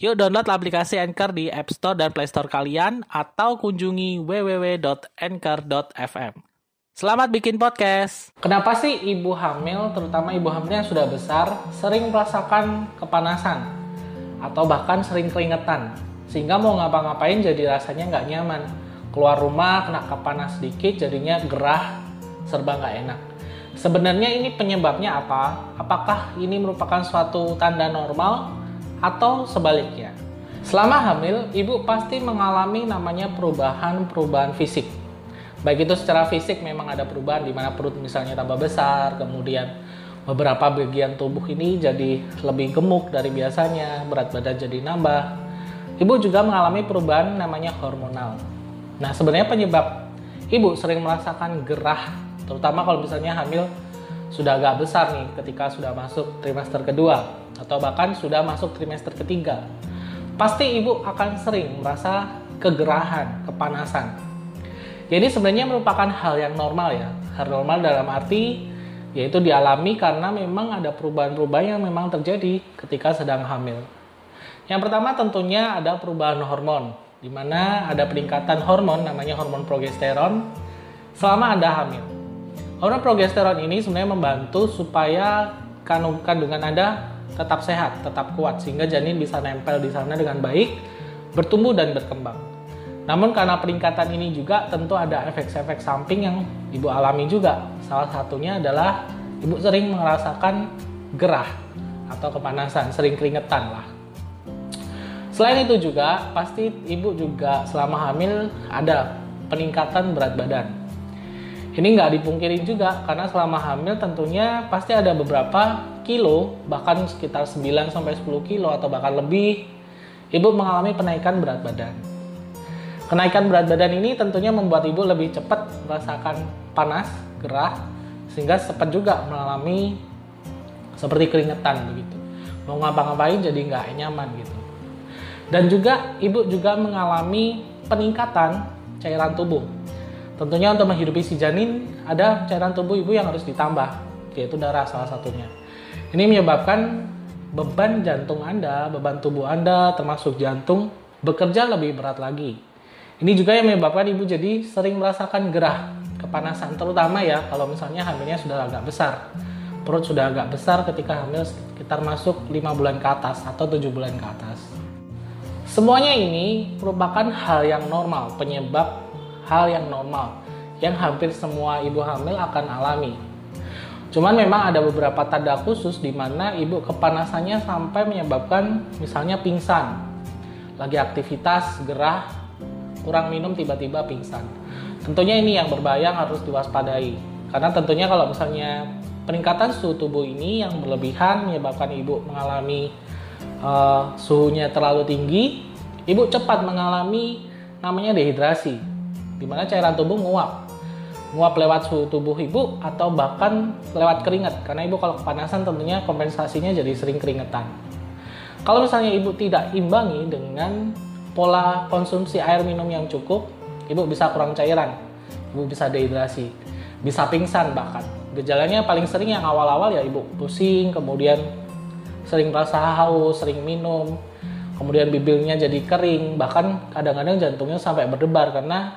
Yuk download aplikasi Anchor di App Store dan Play Store kalian atau kunjungi www.anchor.fm. Selamat bikin podcast. Kenapa sih ibu hamil, terutama ibu hamil yang sudah besar, sering merasakan kepanasan atau bahkan sering keringetan, sehingga mau ngapa-ngapain jadi rasanya nggak nyaman. Keluar rumah kena kepanas sedikit, jadinya gerah, serba nggak enak. Sebenarnya ini penyebabnya apa? Apakah ini merupakan suatu tanda normal atau sebaliknya. Selama hamil, ibu pasti mengalami namanya perubahan-perubahan fisik. Baik itu secara fisik memang ada perubahan di mana perut misalnya tambah besar, kemudian beberapa bagian tubuh ini jadi lebih gemuk dari biasanya, berat badan jadi nambah. Ibu juga mengalami perubahan namanya hormonal. Nah, sebenarnya penyebab ibu sering merasakan gerah, terutama kalau misalnya hamil sudah agak besar nih ketika sudah masuk trimester kedua atau bahkan sudah masuk trimester ketiga. Pasti ibu akan sering merasa kegerahan, kepanasan. Jadi sebenarnya merupakan hal yang normal ya. Hal normal dalam arti yaitu dialami karena memang ada perubahan-perubahan yang memang terjadi ketika sedang hamil. Yang pertama tentunya ada perubahan hormon, di mana ada peningkatan hormon namanya hormon progesteron selama Anda hamil. Hormon progesteron ini sebenarnya membantu supaya kandungan Anda tetap sehat, tetap kuat sehingga janin bisa nempel di sana dengan baik, bertumbuh dan berkembang. Namun karena peningkatan ini juga tentu ada efek-efek samping yang ibu alami juga. Salah satunya adalah ibu sering merasakan gerah atau kepanasan, sering keringetan lah. Selain itu juga pasti ibu juga selama hamil ada peningkatan berat badan ini nggak dipungkiri juga karena selama hamil tentunya pasti ada beberapa kilo bahkan sekitar 9 sampai 10 kilo atau bahkan lebih ibu mengalami penaikan berat badan. Kenaikan berat badan ini tentunya membuat ibu lebih cepat merasakan panas, gerah sehingga cepat juga mengalami seperti keringetan begitu. Mau ngapa-ngapain jadi nggak nyaman gitu. Dan juga ibu juga mengalami peningkatan cairan tubuh Tentunya untuk menghidupi si janin ada cairan tubuh ibu yang harus ditambah, yaitu darah salah satunya. Ini menyebabkan beban jantung Anda, beban tubuh Anda termasuk jantung bekerja lebih berat lagi. Ini juga yang menyebabkan ibu jadi sering merasakan gerah, kepanasan terutama ya kalau misalnya hamilnya sudah agak besar. Perut sudah agak besar ketika hamil sekitar masuk 5 bulan ke atas atau 7 bulan ke atas. Semuanya ini merupakan hal yang normal, penyebab hal yang normal yang hampir semua ibu hamil akan alami. Cuman memang ada beberapa tanda khusus di mana ibu kepanasannya sampai menyebabkan misalnya pingsan. Lagi aktivitas, gerah, kurang minum tiba-tiba pingsan. Tentunya ini yang berbahaya harus diwaspadai. Karena tentunya kalau misalnya peningkatan suhu tubuh ini yang berlebihan menyebabkan ibu mengalami uh, suhunya terlalu tinggi, ibu cepat mengalami namanya dehidrasi di mana cairan tubuh nguap? Nguap lewat suhu tubuh ibu atau bahkan lewat keringat? Karena ibu kalau kepanasan tentunya kompensasinya jadi sering keringetan. Kalau misalnya ibu tidak imbangi dengan pola konsumsi air minum yang cukup ibu bisa kurang cairan. Ibu bisa dehidrasi. Bisa pingsan bahkan. Gejalanya paling sering yang awal-awal ya ibu pusing kemudian sering merasa haus sering minum kemudian bibirnya jadi kering bahkan kadang-kadang jantungnya sampai berdebar karena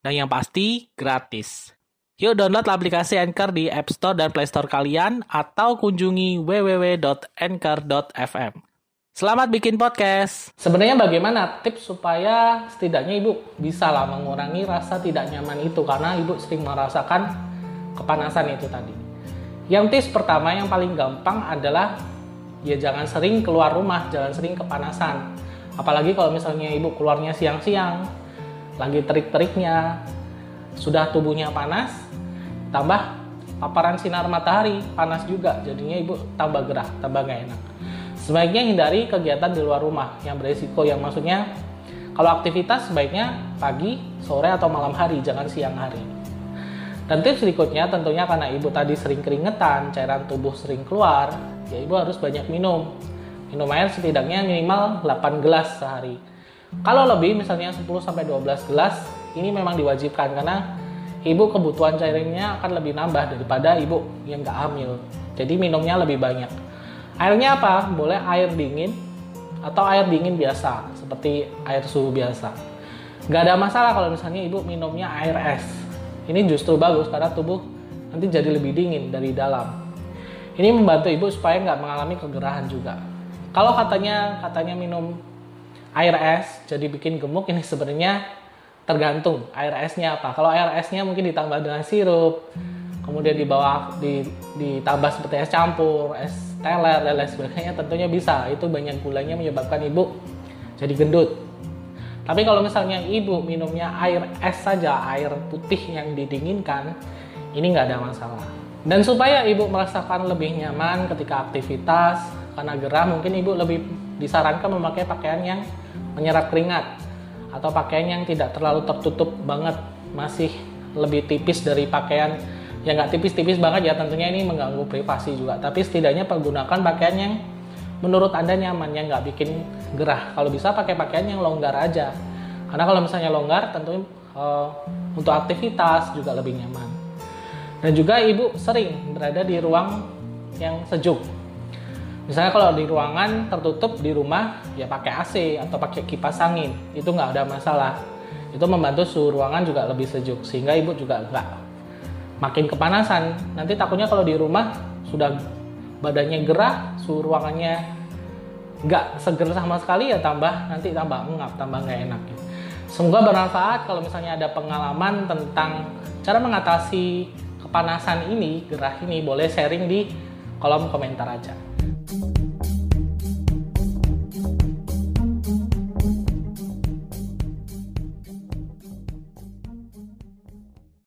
Dan yang pasti gratis. Yuk download aplikasi Anchor di App Store dan Play Store kalian atau kunjungi www.anchor.fm. Selamat bikin podcast. Sebenarnya bagaimana tips supaya setidaknya ibu bisa lah mengurangi rasa tidak nyaman itu karena ibu sering merasakan kepanasan itu tadi. Yang tips pertama yang paling gampang adalah ya jangan sering keluar rumah, jangan sering kepanasan. Apalagi kalau misalnya ibu keluarnya siang-siang, lagi terik-teriknya, sudah tubuhnya panas, tambah paparan sinar matahari panas juga, jadinya ibu tambah gerah, tambah gak enak. Sebaiknya hindari kegiatan di luar rumah yang beresiko yang maksudnya kalau aktivitas sebaiknya pagi, sore atau malam hari, jangan siang hari. Dan tips berikutnya tentunya karena ibu tadi sering keringetan, cairan tubuh sering keluar, ya ibu harus banyak minum. Minum air setidaknya minimal 8 gelas sehari. Kalau lebih misalnya 10 sampai 12 gelas, ini memang diwajibkan karena ibu kebutuhan cairannya akan lebih nambah daripada ibu yang gak hamil. Jadi minumnya lebih banyak. Airnya apa? Boleh air dingin atau air dingin biasa, seperti air suhu biasa. Gak ada masalah kalau misalnya ibu minumnya air es. Ini justru bagus karena tubuh nanti jadi lebih dingin dari dalam. Ini membantu ibu supaya nggak mengalami kegerahan juga. Kalau katanya katanya minum air es jadi bikin gemuk ini sebenarnya tergantung air esnya apa. Kalau air esnya mungkin ditambah dengan sirup, kemudian di bawah di, ditambah seperti es campur, es teler dan lain sebagainya tentunya bisa. Itu banyak gulanya menyebabkan ibu jadi gendut. Tapi kalau misalnya ibu minumnya air es saja, air putih yang didinginkan, ini nggak ada masalah. Dan supaya ibu merasakan lebih nyaman ketika aktivitas, karena gerah mungkin ibu lebih disarankan memakai pakaian yang menyerap keringat atau pakaian yang tidak terlalu tertutup banget, masih lebih tipis dari pakaian ya nggak tipis-tipis banget ya tentunya ini mengganggu privasi juga. Tapi setidaknya pergunakan pakaian yang menurut anda nyaman yang nggak bikin gerah. Kalau bisa pakai pakaian yang longgar aja. Karena kalau misalnya longgar tentunya uh, untuk aktivitas juga lebih nyaman. Dan juga ibu sering berada di ruang yang sejuk misalnya kalau di ruangan tertutup di rumah ya pakai AC atau pakai kipas angin itu nggak ada masalah itu membantu suhu ruangan juga lebih sejuk sehingga ibu juga nggak makin kepanasan. Nanti takutnya kalau di rumah sudah badannya gerah, suhu ruangannya nggak seger sama sekali ya tambah nanti tambah mengap, tambah nggak enak. Semoga bermanfaat kalau misalnya ada pengalaman tentang cara mengatasi kepanasan ini, gerah ini, boleh sharing di kolom komentar aja.